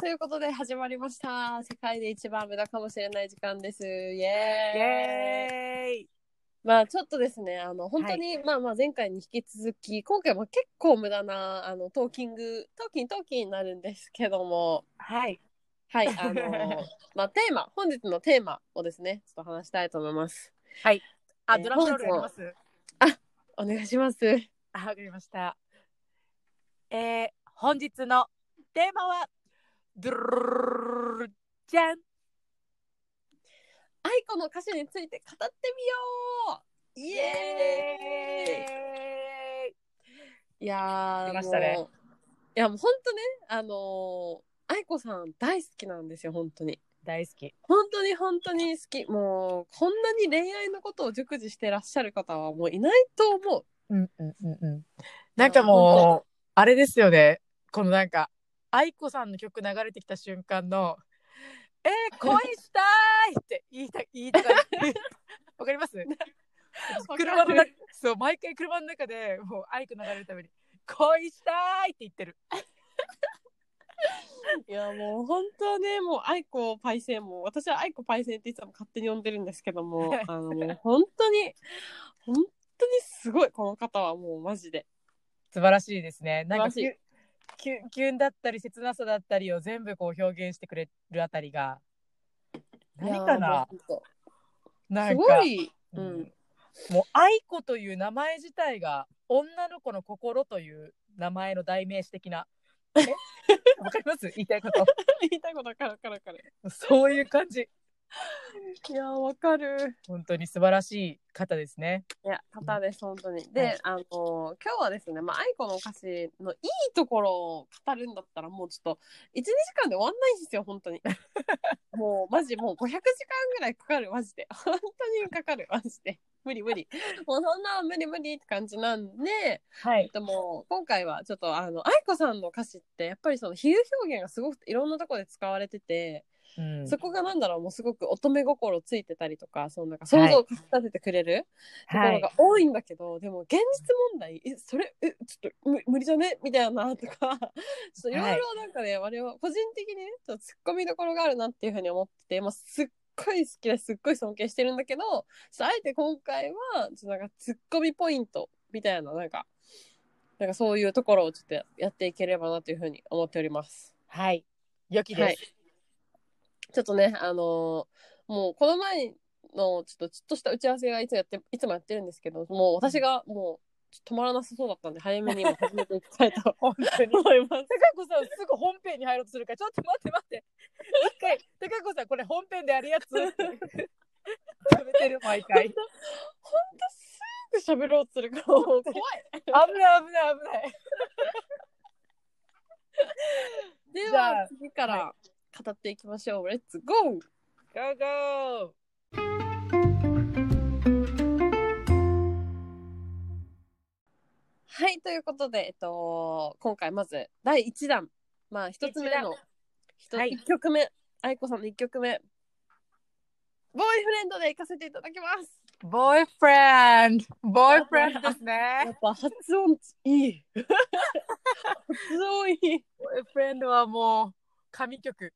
ということで始まりました。世界で一番無駄かもしれない時間です。イエーイまあちょっとですね、あの本当に、まあまあ前回に引き続き、今回も結構無駄なあのトーキング、トーキントーキンになるんですけども、はい。はい、あの まあテーマ、本日のテーマをですね、ちょっと話したいと思います。はい。あ、えードラムロールやります？お願いします。あ、わかりました。えー、本日のテーマは、ドゥルルルルルじゃん愛子の歌詞について語ってみようイエーイいやー出ましたねもういやもう本当ねあのー愛子さん大好きなんですよ本当に大好き。本当に本当に好きもうこんなに恋愛のことを熟知してらっしゃる方はもういないと思ううんうんうんうん。なんかもう、あれですよね。このなんか、愛子さんの曲流れてきた瞬間の、えー、恋したいって言いた 言いたかった。わかります？車の中、そう、毎回車の中でもう愛子流れるために、恋したいって言ってる。いやもう本当ねもう愛子パイセンも私は愛子パイセンっていつも勝手に呼んでるんですけどもあのもう本当に本当にすごいこの方はもうマジで素晴らしいですね。なんか素晴らしキュキュキュンだったり切なさだったりを全部こう表現してくれるあたりが何かな？なんかごい、ううんん、もう愛子という名前自体が女の子の心という名前の代名詞的な。え？わかります？言いたいこと。言いたいことわかるわかるわかる。そういう感じ。いやわかる。本当に素晴らしい方ですね。いや方です本当に。で、はい。あの今日はですねまあ愛子の歌詞のいいところを語るんだったらもうちょっと12時間で終わんないんですよ本当に。もうマジもう500時間ぐらいかかるマジで。本当にかかるマジで。無理無理。もうそんな無理無理って感じなんではい。でも今回はちょっとあの愛子さんの歌詞ってやっぱりその比喩表現がすごくいろんなところで使われてて、うんそこがなんだろうもうすごく乙女心ついてたりとかそのなんか想像をかき立ててくれるところが多いんだけど、でも現実問題えそれえちょっとむ無理じゃね？みたいなとか ちょっといろいろなんかね、我々個人的にねちょっと突っ込みどころがあるなっていうふうに思ってて、まあ、すっごい好きですっごい尊敬してるんだけどあえて今回はちょっとなんか突っ込みポイントみたいななんかなんかそういうところをちょっとやっていければなというふうに思っております。はい。良きです。はいちょっとね、あのーもうこの前のちょっとちょっとした打ち合わせがいつもやっていつもやってるんですけど、もう私がもう止まらなさそうだったんで、早めに今始めていきたいと 本当に。思います。高子さんすぐ本編に入ろうとするからちょっと待って待って。一回高子さんこれ本編でやるやつって。る毎回。危ほんとすぐ喋ろうとするから、怖い。ない危ない危ない。では、次から語っていきましょう。レッツゴー Go go はい、ということで、えっと、今回まず第1弾。まあ、一つ目の、一はい1曲目、愛子さんの1曲目、ボーイフレンドで行かせていただきます。ボーイフレンドボーイフレンドですねやっぱ発音いい。発音いい。いボーイフレンドはもう神曲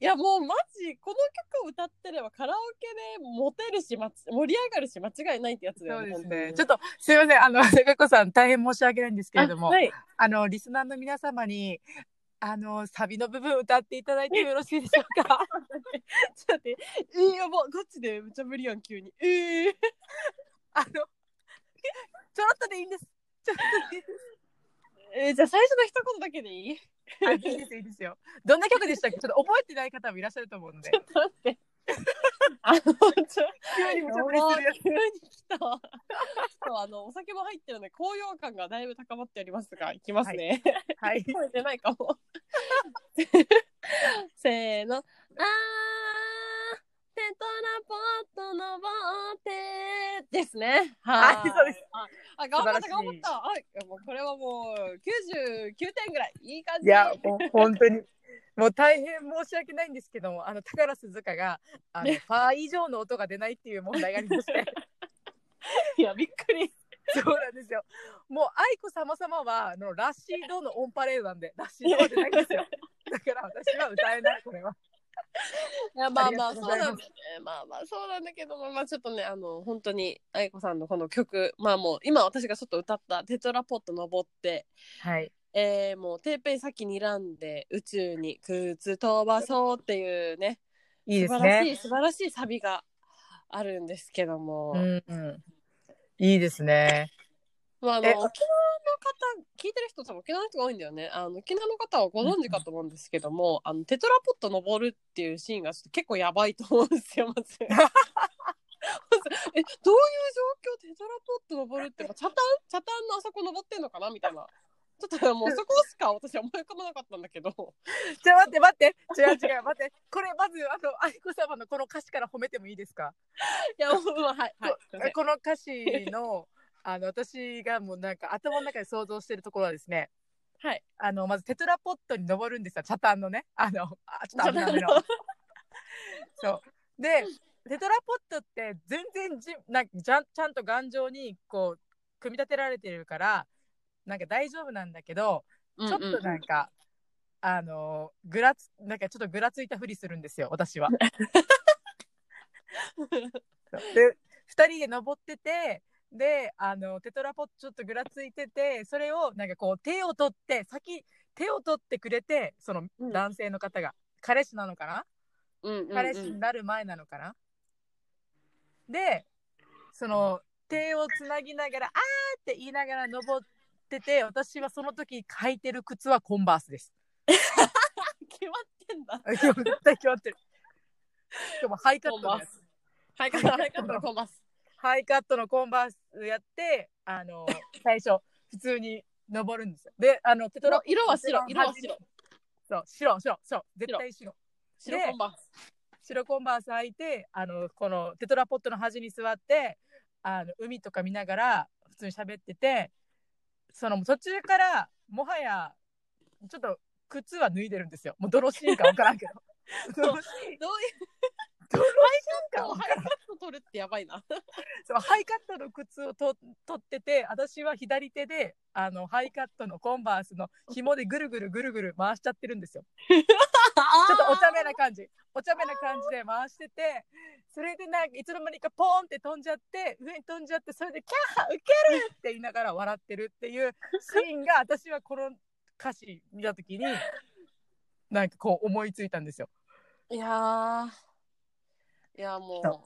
やもうマジこの曲を歌ってればカラオケでモテるしまち盛り上がるし間違いないってやつだよね。ちょっとすいませんあの 高子さん大変申し訳ないんですけれどもあ、あはい。のリスナーの皆様にあのサビの部分歌っていただいてもよろしいでしょうか？ちょっと待って。えー、やばガチでめっちゃ無理やん急に。えー、あのちょろっとでいいんですちょろっとでいいですえー、じゃあ最初の一言だけでいい？あいいですいいですよ。どんな曲でしたっけ？ちょっと覚えてない方もいらっしゃると思うのでちょ。っと待って。あの、ちょ、急に無茶ぶりするやつ急に来たわ。そう、あの、お酒も入ってるので、高揚感がだいぶ高まっておりますが、いきますね。はい。聞こえてないかも。せーの。あー、テトラポット登ってですね。はいそうですあ、あ頑張った頑張った。はい、もうこれはもう99点ぐらい。いい感じ。いやもう本当に。もう大変申し訳ないんですけども、あの宝鈴鹿があのファー以上の音が出ないっていう問題がありまして、いや、びっくり。そうなんですよ。もう愛子様様はあのラッシードのオンパレードなんで、ラッシードは出ないんですよ。だから私は歌えないこれは。いやまあまあそうなんだよねまあまあそうなんだけどまあちょっとねあの本当に愛子さんのこの曲まあもう今私がちょっと歌った「テトラポット登って」はい。えー、もうてっぺん先にらんで宇宙に靴飛ばそうっていうねいいです素晴らしいね。素晴らしいサビがあるんですけども、うんうん。いいですね。まあ、あのえ沖縄の方聞いてる人多分沖縄の人が多いんだよねあの沖縄の方はご存知かと思うんですけども、あのテトラポット登るっていうシーンがちょっと結構やばいと思うんですよまず。えどういう状況テトラポット登るってまあ茶炭茶炭のあそこ登ってんのかなみたいなちょっともうそこしか私は思い浮かばなかったんだけどじゃあ待って待って。違う違う待って。これまずあの愛子様のこの歌詞から褒めてもいいですか。いやもうまあはいはいこの歌詞のあの私がもうなんか頭の中で想像してるところはですね。はいあのまずテトラポットに登るんですよ。茶炭のね。あのあちょっと危ない危ない。そう。で、テトラポットって全然じなんかちゃんちゃんと頑丈にこう組み立てられてるからなんか大丈夫なんだけど、ちょっとなんか、あのぐらつなんかちょっとぐらついたふりするんですよ私は。で2人で登っててであのテトラポットちょっとぐらついててそれをなんかこう手を取って先手を取ってくれてそのうん。男性の方が、彼氏なのかな？うんうんうん。彼氏になる前なのかな、でその手をつなぎながら「あー」って言いながら登ってて私はその時履いてる靴はコンバースです。決まってんだ。絶対決まってる。しかもハイカットのやつ。はいはいはいカットのコンバースハイカットのコンバースやって、あの、最初、普通に登るんですよ。で、あの、テトラ色は白色は白。そう、白、白、白。絶対白。白コンバース白コンバース履いて、あの、このテトラポットの端に座って、あの、海とか見ながら、普通に喋ってて、その途中から、もはや、ちょっと、靴は脱いでるんですよ。もうどういうシーンか分からんけど。どういうシーンかハイカット取るってやばいな。そうハイカットの靴をと取ってて私は左手であのハイカットのコンバースの紐でぐるぐるぐるぐる回しちゃってるんですよ。ちょっとお茶目な感じお茶目な感じで回しててそれでなんかいつの間にかポーンって飛んじゃって上に飛んじゃってそれでキャーウケるって言いながら笑ってるっていう シーンが私はこの歌詞見た時になんかこう思いついたんですよ。いやー。いやもう、ちょ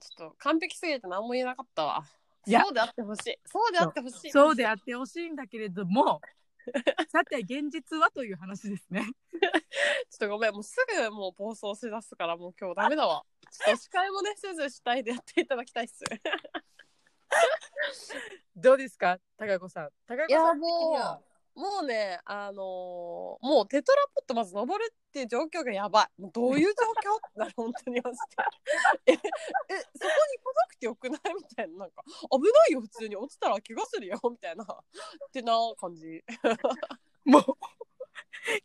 そっと完璧すぎて何も言えなかったわ。いやそうであってほしい。そうであってほしい。そうであってほしいんだけれどもさて現実はという話ですね。ちょっとごめん、もうすぐもう暴走しだすから、もう今日ダメだわ。ちょっと司会もね、すず主体でやっていただきたいっす。どうですか？高子さん。高子いやさん的にはもうね、あのーもうテトラポットまず登るっていう状況がやばい。もうどういう状況？ってなる、本当にマジで。え、え、そこに来なくてよくない？みたいな、なんか、危ないよ、普通に落ちたら怪我するよ、みたいな、ってな感じ。もう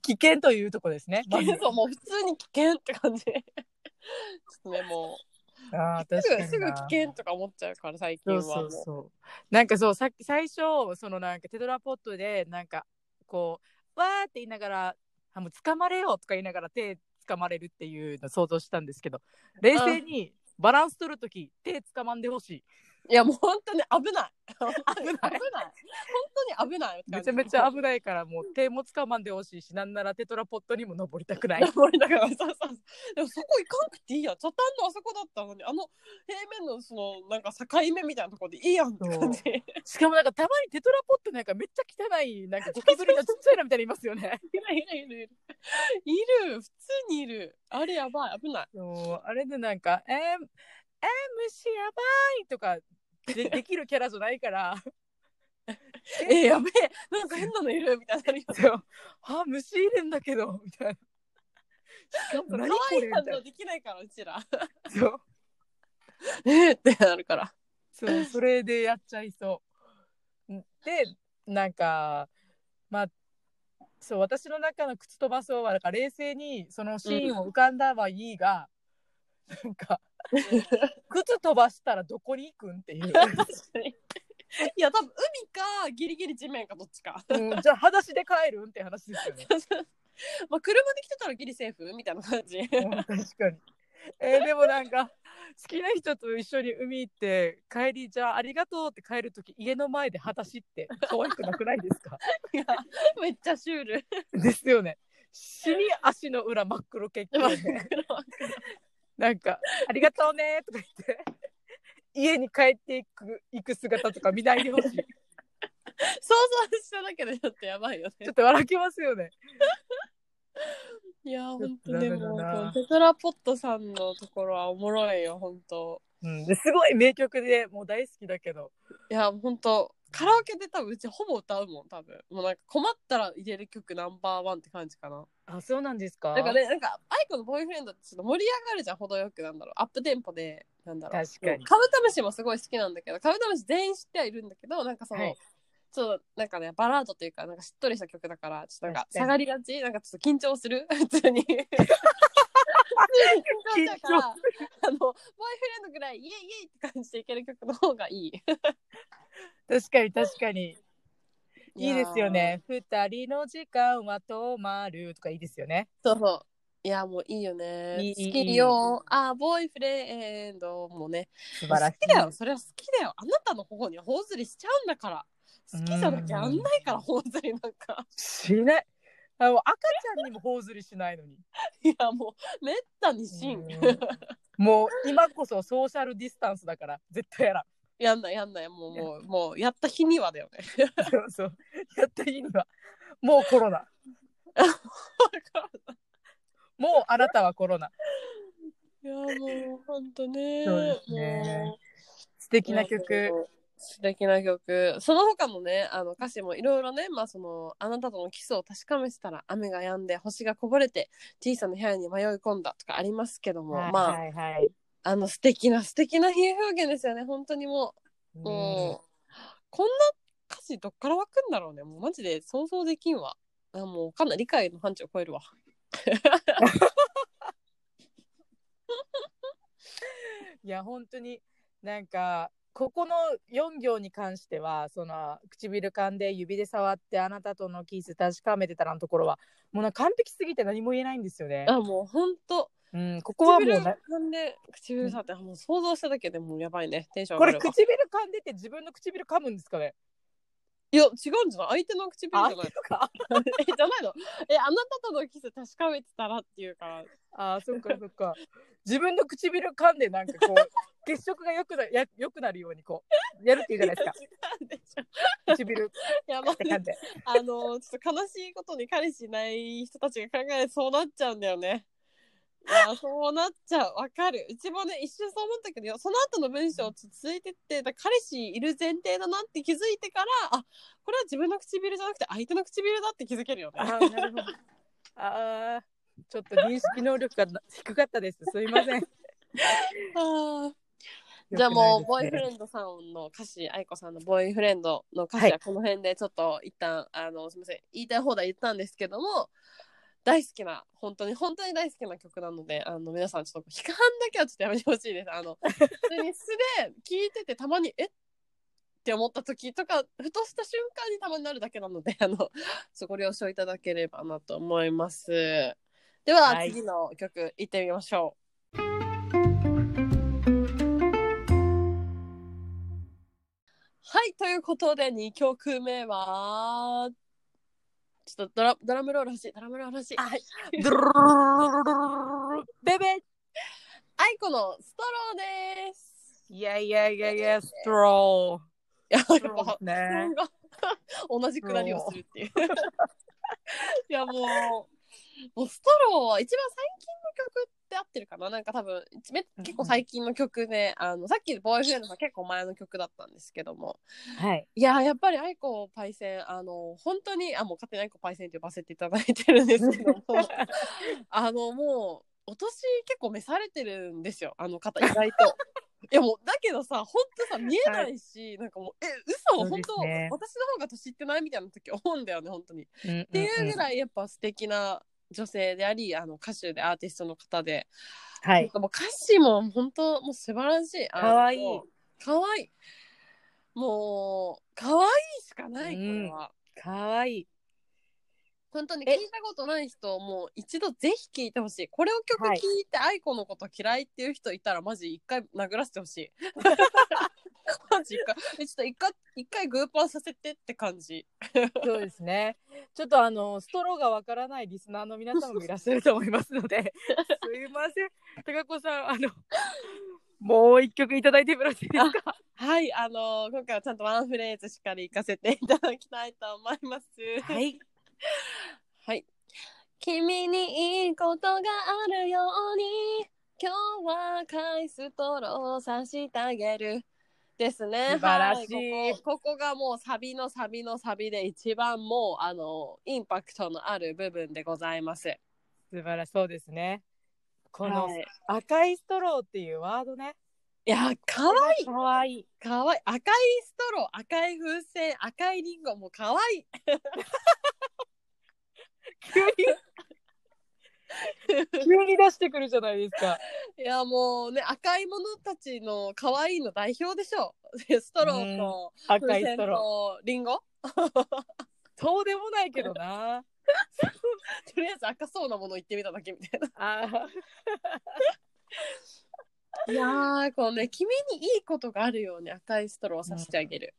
危険というとこですね。まずそう、もう普通に危険って感じ。ちょっとね、もあ すぐ、すぐ危険とか思っちゃうから、最近そはもう。うそうそう。なんかそうさっき最初そのなんかテトラポットでなんかこうわーって言いながらあもう掴まれよとか言いながら手掴まれるっていうの想像したんですけど冷静にバランス取るとき手掴まんでほしい。いや、もう本当に危ない。危ない。危ない。本当に危ない。めちゃめちゃ危ないからもう手も掴まんでほしいしなんならテトラポットにも登りたくない。登りながら、そうそうそう。でもそこ行かんくていいや。茶炭のあそこだったのに、あの平面のその、なんか境目みたいなところでいいやんって感じ。しかもなんかたまにテトラポットなんかめっちゃ汚いなんかゴキブリのちっちゃいのみたいにいますよね。いるいるいるいる。いる。普通にいる。あれやばい。危ない。そうあれでなんか「えー、えー、虫やばい」とかでできるキャラじゃないから えやべえ。なんか変なのいるみたいになるよ。あ虫いるんだけどみたいな。しかも可何これ？みたいな動できないから、うちら。そう え？ーってなるから。そうそれでやっちゃいそう。でなんかまあそう私の中の靴飛ばそうはだから冷静にそのシーンを浮かんだはいいが、なんか靴 飛ばしたらどこに行くんっていう。いや、多分海か、ギリギリ地面かどっちか。うん、じゃあ裸足で帰るんって話ですよね。まあ車で来てたらギリセーフみたいな感じ。うん確かに。えーでもなんか好きな人と一緒に海行って帰りじゃあありがとうって帰る時家の前で裸足って可愛くなくないですか？いやめっちゃシュール。ですよね。死に足の裏真っ黒結構ね。なんか「ありがとうね」とか言って家に帰っていく行く姿とか見ないでほしい。想像しただけでちょっとやばいよねちょっ。と笑けますよね。いや本ちょっと当でもテトラポットさんのところはおもろいよ本当。うん、ですごい名曲でもう大好きだけど。いや本当カラオケで多分うちほぼ歌うもん多分。もうなんか困ったら入れる曲ナンバーワンって感じかな。あそうなんですか？だからねなんかアイコのボーイフレンドってちょっと盛り上がるじゃん程よくなんだろう。アップテンポでなんだろう。確かに。カブトムシもすごい好きなんだけどカブトムシ全員知ってはいるんだけどなんかその、はい。ちょっとなんかねバラードというかなんかしっとりした曲だからちょっとなんか下がりがちなんかちょっと緊張する普通に緊張しちゃうからあのボーイフレンドぐらいイエイイエイって感じでいける曲の方がいい。確かに確かに。いいですよね。二人の時間は止まるとかいいですよね。そうそう。いやもういいよね。いい好きよ。あボーイフレンドもね。素晴らしい。好きだよ。それは好きだよ。あなたの頬には頬ずりしちゃうんだから。好きじゃなきゃあんないから頬ずりなんか。しない。あの赤ちゃんにも頬ずりしないのに。いやもうめったにしんうんもう今こそソーシャルディスタンスだから絶対やらん。やんないやんないもうもうもうやった日にはだよねそうそう。やった日にはもうコロナ。もうあなたはコロナ。いやもうほんとねそうですね素敵な曲。素敵な曲。その他のねあの歌詞もいろいろねまあそのあなたとのキスを確かめてたら雨が止んで星がこぼれて小さな部屋に迷い込んだとかありますけども、はいまあはいはい。あの素敵な素敵な比喩表現ですよね本当にもう。もうこんな歌詞どっから湧くんだろうね。もうマジで想像できんわ。あもうかなり理解の範疇を超えるわ。いや本当になんかここの4行に関してはその唇噛んで指で触ってあなたとのキス確かめてたらのところはもうなんか完璧すぎて何も言えないんですよね。あもう本当うん、ここはもう唇ね。噛んで唇さってもう想像しただけでもうやばいね。テンションこれ上がるわ。唇噛んでて自分の唇噛むんですかね？いや違うんじゃない？相手の唇じゃあない。か えじゃないの？えあなたとのキス確かめてたらっていうから。あそっかそっか。自分の唇噛んでなんかこう血色がよくなやよくなるようにこうやるっていうじゃないですか。違うでしょ唇。やばい。って噛んで。あのちょっと悲しいことに彼氏いない人たちが考えてそうなっちゃうんだよね。いやそうなっちゃう。わかる。うちもね一瞬そう思ったけどその後の文章続いてってだ彼氏いる前提だなって気づいてからあこれは自分の唇じゃなくて相手の唇だって気づけるよね。あーなるほど。あーちょっと認識能力が低かったです。すいません。あーじゃあもうボーイフレンドさんの歌詞愛子さんのボーイフレンドの歌詞はこの辺でちょっと一旦あのすみません言いたい放題言ったんですけども大好きな本当に本当に大好きな曲なのであの皆さんちょっと批判だけはちょっとやめてほしいです。あの普通に素で聞いててたまにえっ？て思った時とかふとした瞬間にたまになるだけなのであのそご了承いただければなと思います。では、はい。次の曲いってみましょうということで2曲目はちょっとドラドラムロール欲しいドラムロール欲しい。はい、ドロロベベアイコのストローですいやいやいやいや、ストロー。やっぱ、ね、同じくなりをするっていう。いやもう、もうストローは一番最近の曲って合ってるかな？なんか多分、め結構最近の曲で、あの、さっきのボーイフレンドが結構前の曲だったんですけども、はい。いやーやっぱり愛子パイセンあの本当にあもう勝手に愛子パイセンって呼ばせていただいてるんですけども。あのもうお年結構召されてるんですよ。あの方意外と。いやもうだけどさ本当さ見えないし、なんかもうえ嘘？本当、私の方が年いってないみたいな時思うんだよね本当に。っっていうぐらいやっぱ素敵な女性でありあの歌手でアーティストの方で、はいなんかもう歌詞も本当もう素晴らしい。あのかわいい。かわいい。もう、かわいいしかない、これは。かわいいこ本当に聞いたことない人もう一度ぜひ聞いてほしいこれを曲聞いて愛子のこと嫌いっていう人いたらマジ一回殴らせてほしいマジ一回えちょっと一回一回グーパーさせてって感じそうですね。ちょっとあのストローがわからないリスナーの皆さんもいらっしゃると思いますので、すいません。高子さん、あのもう一曲いただいてもよろしいですか？はいあの今回はちゃんとワンフレーズしっかり行かせていただきたいと思いますはい。はい。君にいいことがあるように、今日はカイストローをさしてあげる。ですね。素晴らしいはいここここがもうサビのサビのサビで一番もう、あの、インパクトのある部分でございます。素晴らしそうですね。このはい、赤いストローっていうワードね。いや、かわいい。かわいい。かわいい。赤いストロー、赤い風船、赤いリンゴもかわいい。急に。急に出してくるじゃないですか。いやもうね赤いものたちの可愛いの代表でしょストローと赤いストロー。とリンゴ？そうでもないけどな。とりあえず赤そうなもの言ってみただけみたいな。あいやーこうね君にいいことがあるように赤いストローをさせてあげる。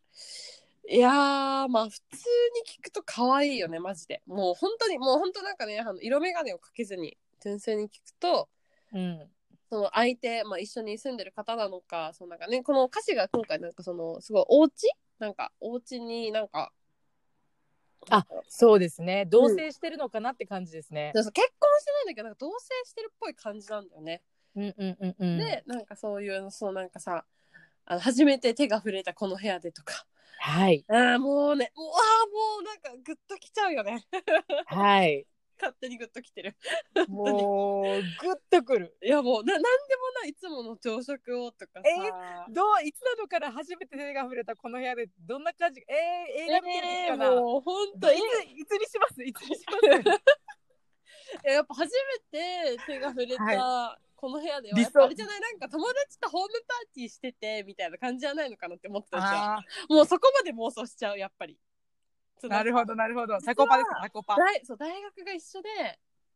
いやーまあ普通に聞くと可愛いよねマジで。もう本当にもう本当なんかねあの色眼鏡をかけずに純粋に聞くとうん。その相手、まあ、一緒に住んでる方なのかそのなんかねこの歌詞が今回なんかそのすごいお家？なんかお家になんかあそうですね。同棲してるのかなって感じですね。そうそう結婚してないんだけどなんか同棲してるっぽい感じなんだよね。うんうんうんうん。でなんかそういうそうなんかさあの初めて手が触れたこの部屋でとかはい。あーもうねもうあーもうなんかグッときちゃうよね。はい。勝手にグッときてる。もう、ぐっとくる。いやもうななんでもないいつもの朝食をとかさ。どう、いつなのから初めて手が触れたこの部屋で、どんな感じ？えー、映画見てる時えーかな、もう本当いつ、いつにします？いつにします？いややっぱ初めて手が触れた、はこの部屋では理想やっぱあれじゃないなんか友達とホームパーティーしててみたいな感じじゃないのかなって思ってたじゃんあもうそこまで妄想しちゃうやっぱりあ、なるほど、なるほど。タコパです、タコパ。は大そう大学が一緒で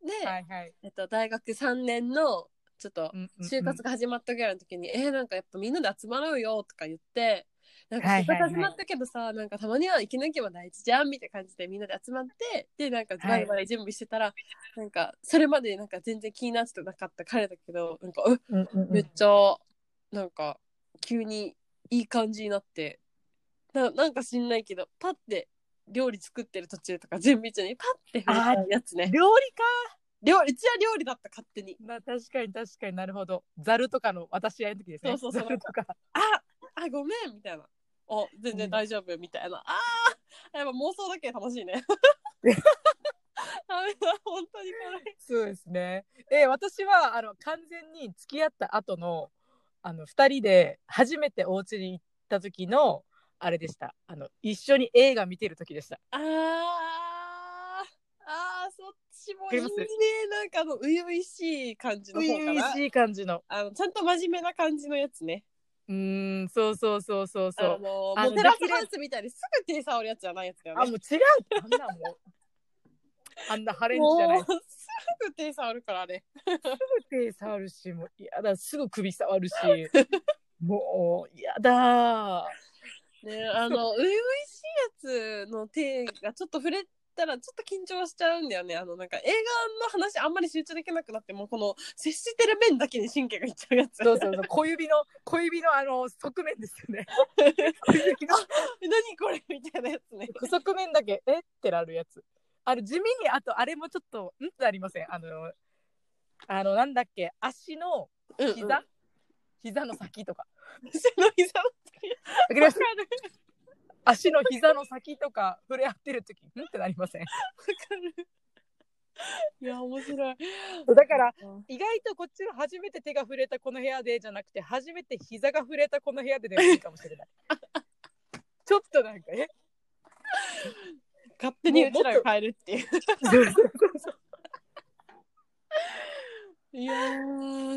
で、いはい。えっと、大学3年のちょっとうんうんうん就活が始まったぐらいの時に、えーなんかやっぱみんなで集まろうよとか言ってなんか就はいはいはい活始まったけどさ、なんかたまには息抜きも大事じゃんみたいな感じでみんなで集まってでなんかバリバリ準備してたら、なんかそれまでなんか全然気になってなかった彼だけどなんかううんうんうんめっちゃなんか急にいい感じになってななんか知んないけどパッて料理作ってる途中とか準備中にパッて触れたやつね料理か。料理うちは料理だった勝手にまあ、確かに確かになるほど。ザルとかの渡し合いの時ですね。そうそうそうとか。ああごめんみたいなあ全然大丈夫みたいな、あーやっぱ妄想だけで楽しいね。ダメだ本当にこれそうですね。え私はあの完全に付き合った後のあの二人で初めてお家に行った時のあれでした。あの一緒に映画見てる時でした。あー。あーそっちもいいね。なんかあの初々しい感じの初方かな。々しい感じの。あのちゃんと真面目な感じのやつねうーん、そうそうそうそうそあう。のあのもうテラスハウスみたいにすぐ手触るやつじゃないやつだよあ、ねもう違う。あんなもう。あんなハレンチじゃない。もうすぐ手触るからあれすぐ手触るし、もう嫌だ。すぐ首触るし。もう嫌だ。ねあの初々しいやつの手がちょっと触れたらちょっと緊張しちゃうんだよねあのなんか映画の話あんまり集中できなくなってもうこの接してる面だけに神経がいっちゃうやつそうそうそう。小指の、小指のあの、側面ですよね。小指の何これみたいなやつね側面だけ、えってなるやつ。あの、地味に、あと、あれもちょっと、ん？ってなりません。あの、あの、なんだっけ、足のうん膝、膝の先とか。背の膝のわかります？足の膝の先とか触れ合ってる時んってなりません？わかる。いや面白い。だから意外とこっちの初めて手が触れたこの部屋でじゃなくて初めて膝が触れたこの部屋ででもいいかもしれない。ちょっとなんかえ？勝手にうちらが変えるっていう。いやー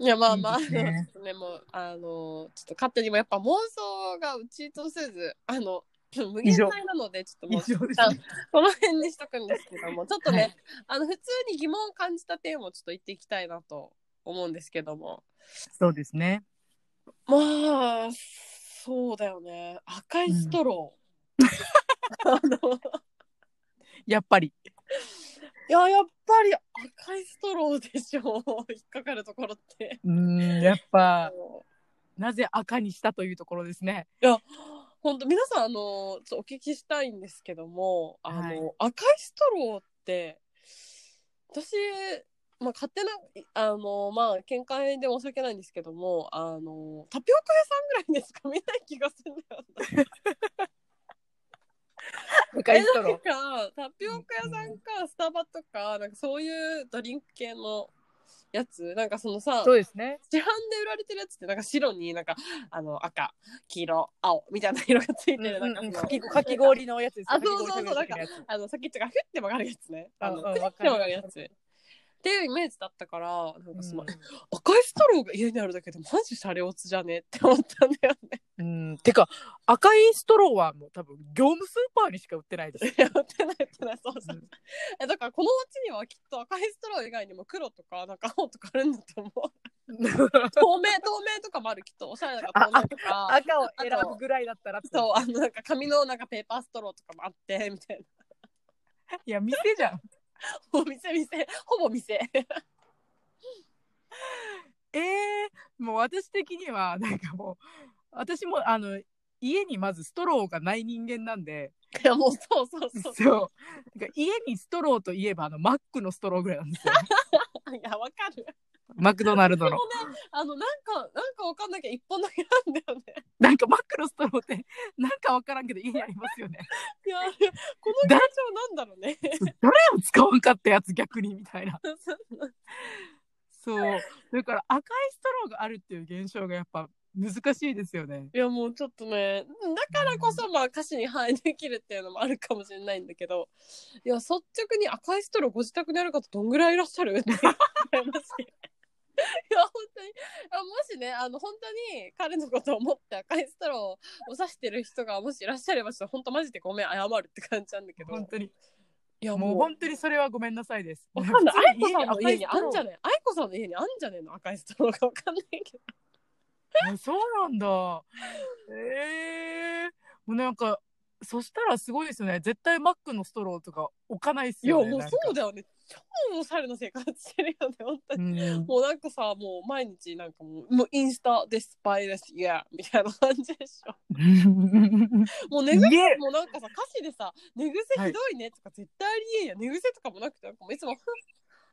いやまあまあいいですねちょっとねもうあのちょっと勝手にもやっぱ妄想が打ちとせずあの無限大なので、ちょっともう、一旦この辺にしとくんですけども、ちょっとね、はいあの、普通に疑問を感じた点をちょっと言っていきたいなと思うんですけども。そうですね。まあ、そうだよね。赤いストロー。あの、やっぱり。いや、やっぱり赤いストローでしょう。引っかかるところって。うん、やっぱ、なぜ赤にしたというところですね。いや、本当皆さん、あの、ちょっとお聞きしたいんですけども、あの、はい赤いストローって、私、まあ、勝手な、あの、まあ、見解で申し訳ないんですけども、あの、タピオカ屋さんぐらいでしか？見ない気がするんだよな。赤いストロえなんかタピオカ屋さんかスタバとかなんかそういうドリンク系のやつ？なんかそのさー。そうですね。市販で売られてるやつってなんか白になんかあの赤黄色青みたいな色がついてる、なんかそのかきかき氷のやつです。あそうそうそうかき氷食べる時のやつ。あの先っちょがフッて曲がるやつ。ねあのうんうんフッて曲がるやつっていうイメージだったからなんかその、うん。赤いストローが家にあるだけでマジシャレオツじゃねって思ったんだよね。うん、てか赤いストローはもう多分業務スーパーにしか売ってないです。いや売ってない売ってないそうそう、うん。えだからこの街にはきっと赤いストロー以外にも黒とかなんか青とかあるんだと思う。透明透明とかもあるきっとおしゃれな透明とか。赤を選ぶぐらいだったらそうあのなんか紙のなんかペーパーストローとかもあってみたいいや店じゃん。な お店店。ほぼ店。えー、もう私的にはなんかもう私もあの家にまずストローがない人間なんで。いやもうそうそうそう。そう。なんか家にストローといえばあのマックのストローぐらいなんですよ いやわかる。マクドナルドの。ねあのなんかなんかわかんなきゃ一本だけなんだよねなんかマックのストローって なんかわからんけど家にありますよね。いやこの現状なんだろうね。誰を使わんかったやつ逆にみたいな。そう。だから赤いストローがあるっていう現象がやっぱ難しいですよね。いやもうちょっとねだからこそまあ歌詞に反映できるっていうのもあるかもしれないんだけどいや率直に赤いストローご自宅にある方どんぐらいいらっしゃる？って思いますいや本当に。あもしねあの本当に彼のことを思って赤いストローを指してる人がもしいらっしゃればちょっと本当マジでごめん謝るって感じなんだけど。本当に。いやもう本当にそれはごめんなさいです。わかんない。愛子さんの赤家にあんじゃね愛子さんの家にあんじゃねえの赤いストローがわかんないけどあそうなんだ。ええもうなんか、そしたらすごいですよね。絶対マックのストローとか置かないっすいやよね。もうそうだよね超おしゃれな生活してるよね本当にうんもうなんかさ、もう毎日なんかもう、もうインスタでスパイです、いや、みたいな感じでしょ。もう寝癖もなんかさ、歌詞でさ、寝癖ひどいねとか絶対ありえんや、寝癖とかもなくて、なんかもういつも、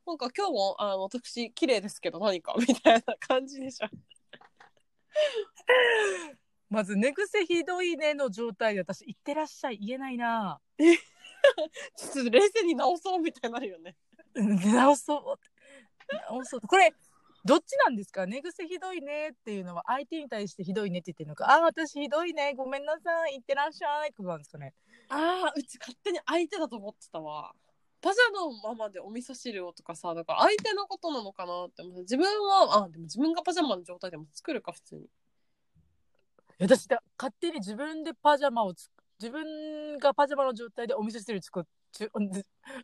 なんか今日も、あの、私、綺麗ですけど何かみたいな感じでしょ。まず寝癖ひどいねの状態で私、行ってらっしゃい言えないな。ちょっと冷静に直そうみたいになるよね。直そう。直そう。これ、どっちなんですか？寝癖ひどいねっていうのは相手に対してひどいねって言ってるのか、あ、私ひどいね、ごめんなさい、行ってらっしゃいってことなんですかね。ああ、うち勝手に相手だと思ってたわ。パジャのままでお味噌汁をとかさ、だから相手のことなのかなって思って、自分は、あ、でも自分がパジャマの状態でも作るか、普通に。私だ勝手に自分でパジャマをつ自分がパジャマの状態でお味噌汁作っち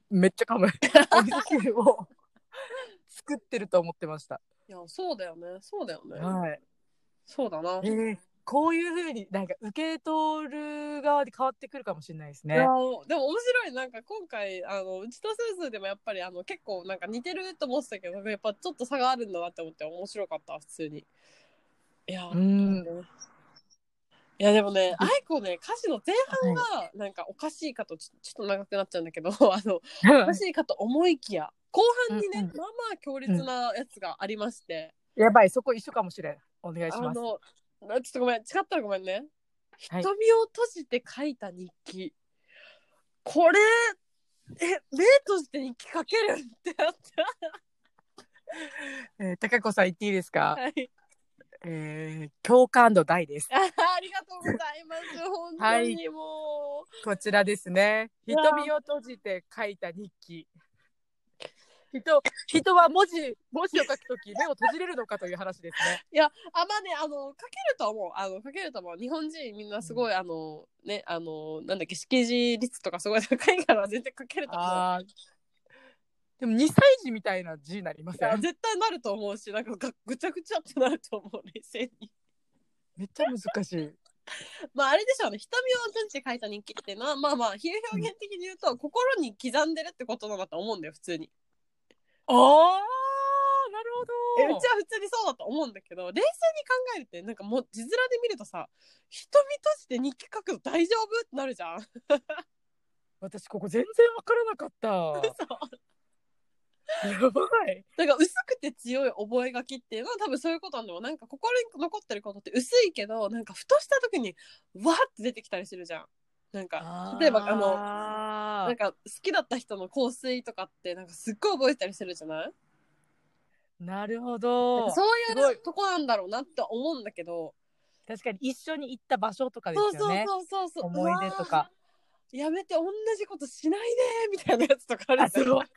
めっちゃ噛む お味噌汁を 作ってると思ってました。いや、そうだよね。そうだよね。はい。そうだな。えーこういうふうになんか受け取る側で変わってくるかもしれないですね。でも面白いなんか今回あのうちとスースーでもやっぱりあの結構なんか似てると思ってたけどやっぱちょっと差があるんだなって思って面白かった普通にいや、うん。いやでもね愛子ね歌詞の前半がなんかおかしいかとちょちょっと長くなっちゃうんだけど あのおかしいかと思いきや後半にね、うんうん。まあまあ強烈なやつがありまして、やばい、そこ一緒かもしれん。お願いします。あのあちょっとごめん違ったらごめんね。はい。瞳を閉じて書いた日記、これえ目閉じて日記書けるってなっ えー、高子さん言っていいですか、たはいえー、共感度大です。あありがとうございます本当にもこちらですね。瞳を閉じて書いた日記。う、人人は文字文字を書くとき目を閉じれるのかという話ですね。いや、あ、まあね、あの、書けると思う。あの、書けると思う。日本人みんなすごい、あの、ね、あの、なんだっけ、識字率とかすごい高いから全然書けると思う。でも2歳児みたいな字になりません？絶対なると思うし、なんかがぐちゃぐちゃってなると思う、冷静に。めっちゃ難しい。まあ、あれでしょうね。瞳を閉じて書いた日記っていうのは、まあまあ、比喩表現的に言うと、心に刻んでるってことなんだと思うんだよ、普通に。ああなるほえうど。ちは普通にそうだと思うんだけど冷静に考えるってなんかもう字面で見るとさ瞳閉じて日記書くの大丈夫？ってなるじゃん。私ここ全然わからなかった。そ うやばい。だから薄くて強い覚書きっていうのは多分そういうことなんだよなんか心に残ってることって薄いけどなんかふとした時にわーって出てきたりするじゃん。なんか例えばあのあなんか好きだった人の香水とかってなんかすっごい覚えてたりするじゃない？なるほなんどか。そういいうとこなんだろうなって思うんだけど確かに一緒に行った場所とかでそうそうすよね。そうそうそう思い出とか。やめて同じことしないでみたいなやつとかあるすごい。わか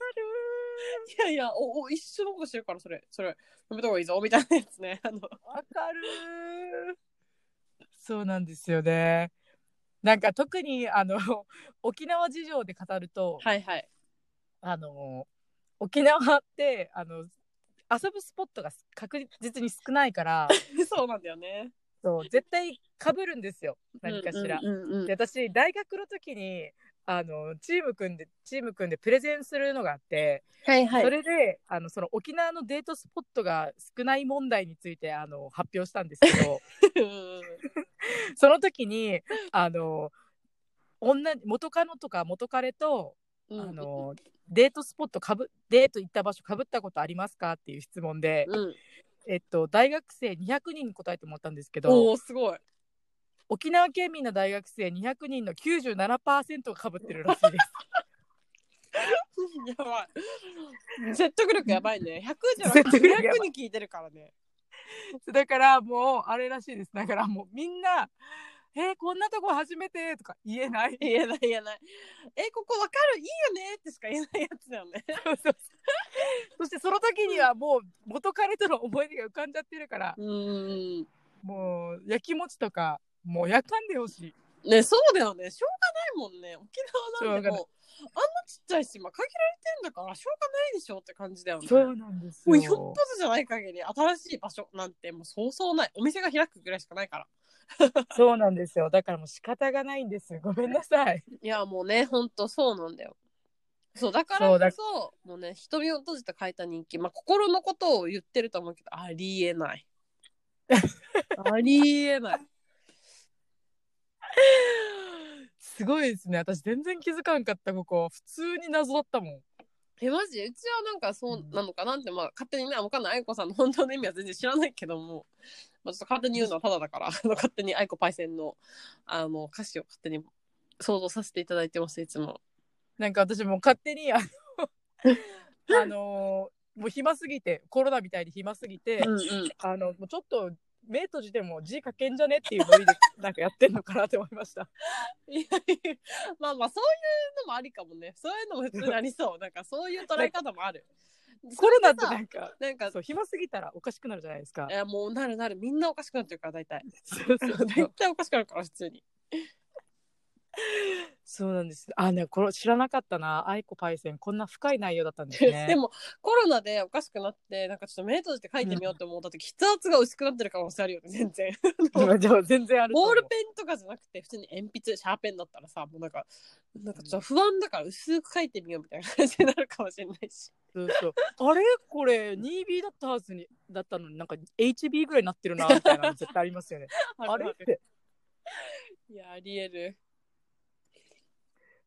いやいやおお一緒のことしてるからそれそれやめた方がいいぞみたいなやつねあのる。わかる。そうなんですよね。なんか特にあの 沖縄事情で語ると、はいはいあの沖縄ってあの遊ぶスポットが確実に少ないから、そうなんだよねそう絶対被るんですよ。何かしら。うんうんうんで私大学の時にあのチーム組んでチーム組んでプレゼンするのがあって、はいはい。それであのその沖縄のデートスポットが少ない問題についてあの発表したんですけど その時にあの女元カノとか元彼と、うん。あのデートスポットかぶデート行った場所かぶったことありますかっていう質問で、うん。えっと、大学生200人に答えてもらったんですけおどおすごい沖縄県民の大学生200人の97%がかぶってるらしいです。やばい。説得力やばいね。100じゃなくて説得力やば200に聞いてるからね。だからもうあれらしいです。だからもうみんな「えーこんなとこ初めて」とか言えない。言えない言えないえここわかる？いいよねってしか言えないやつだよね。そうそうそしてその時にはもう元彼との思い出が浮かんじゃってるからうん。もう焼き餅とかもう焼かんでほしい。ねそうだよねしょうがないもんね沖縄なんてもうあんなちっちゃいし、まあ、限られてんだからしょうがないでしょって感じだよねそうなんですよ。もうよっぽどじゃない限り新しい場所なんてもうそうそうないお店が開くぐらいしかないから そうなんですよ。だからもう仕方がないんです。ごめんなさい。いやもうねほんとそうなんだよそうだからそうだこそもうね瞳を閉じて書いた日記まあ心のことを言ってると思うけどありえない ありえないすごいですね。私全然気づかんかったここ。普通に謎だったもん。えマジ？うちはなんかそうなのかなって、まあ勝手にねわかんない愛子さんの本当の意味は全然知らないけども、まあ、ちょっと勝手に言うのはただだからあの勝手に愛子パイセンのあの歌詞を勝手に想像させていただいてますいつもなんか私もう勝手にあのあのーもう暇すぎてコロナみたいに暇すぎて、うんうんあのもうちょっと目閉じても字書けんじゃねっていうノリでなんかやってんのかなって思いました。いやいやまあまあそういうのもありかもね。そういうのも普通にありそう。なんかそういう捉え方もある。コロナってなんかなんかそう暇すぎたらおかしくなるじゃないですか。い。やもうなるなる。みんなおかしくなってるから大体。そうそうそ大う体おかしくなるから普通に そうなんです。あねこれ知らなかったな。愛子パイセンこんな深い内容だったんですね。でもコロナでおかしくなってなんかちょっと目閉じて書いてみようと思った時、筆圧が薄くなってる可能性あるよね全然 全然あるボールペンとかじゃなくて普通に鉛筆シャーペンだったらさもうなんかなんかちょっと不安だから薄く書いてみようみたいな感じになるかもしれないしそうそう。あれ？これ 2B だったはずにだったのになんか HB ぐらいになってるなみたいなの絶対ありますよね。あれって。いやありえる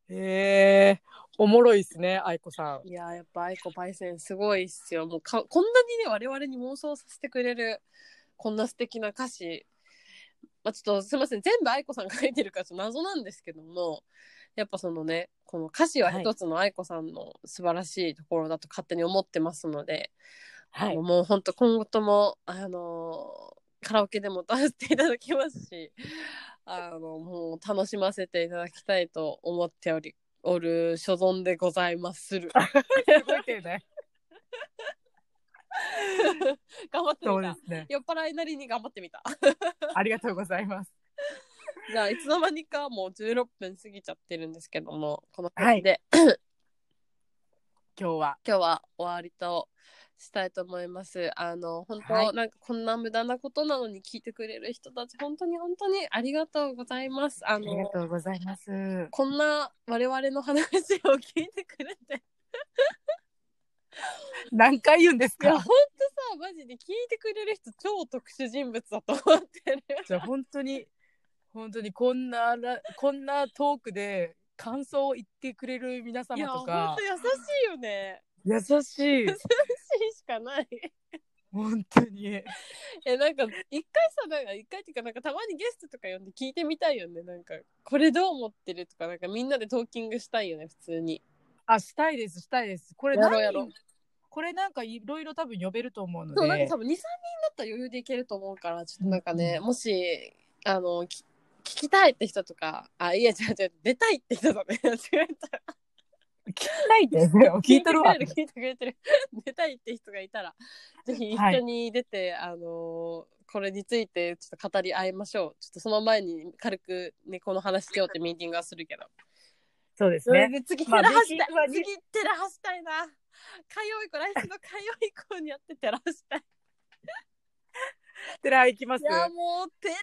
へえおもろいですね愛子さん。いややっぱ愛子パイセンすごいっすよ。もうかこんなにね我々に妄想させてくれるこんな素敵な歌詞。まあ、ちょっとすみません。全部愛子さんが書いてるからちょっと謎なんですけどもやっぱそのねこの歌詞は一つの愛子さんの素晴らしいところだと勝手に思ってますので、はい。もう本当今後ともあのカラオケでも歌わせていただきますしあのもう楽しませていただきたいと思っておりおる所存でございまする。すごい丁寧。頑張ってみたね。酔っ払いなりに頑張ってみた。ありがとうございます。じゃあ、いつの間にかもう16分過ぎちゃってるんですけども、この感じで、今日は。今日は終わりとしたいと思います。あの、本当、はいなんかこんな無駄なことなのに聞いてくれる人たち、本当に本当にありがとうございます。あありがの、とうございます。こんな我々の話を聞いてくれて。何回言うんですいや、かほんとさ、マジで聞いてくれる人超特殊人物だと思ってる。じゃあ本当に本当にこんならこんなトークで感想を言ってくれる皆様とかと優しいよね。優しい 優しいしかない。本当に え、なんか、一回さ、なんか、一回っていうか、なんか、たまにゲストとか呼んで聞いてみたいよね。なんか、これどう思ってるとか、なんか、みんなでトーキングしたいよね、普通に。あしたいですしたいですこれ何やろうやろうこれなんかいろいろ多分呼べると思うのそう、なんかで多分2、3人だったら余裕でいけると思うから、ちょっとなんかね、うもし、あの、き聞きたいって人とか、あ、いや、違う違う、出たいって人だね。間 違えた。聞きたいです聞いてるわ聞いてくれる、聞いてくれてる。出たいって人がいたら、ぜひ一緒に出て、あのこれについてちょっと語り合いましょう。ちょっとその前に軽くね、この話しようってミーティングはするけど。そうですね次、テまあラハしたい。な。火曜以降、来週の火曜以降にやってテラハしたい。寺行きます？いや、もう、テラハ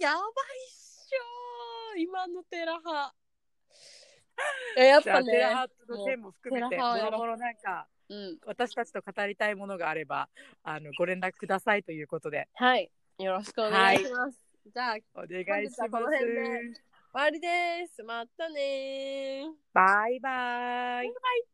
やばいっしょ今のテラハ。いややっぱね、ラハの件も含めてもろもろなんかうん。私たちと語りたいものがあればあのご連絡くださいということではい。よろしくお願いします。じゃあ、終お願いしますわりです。またねー。バイバイ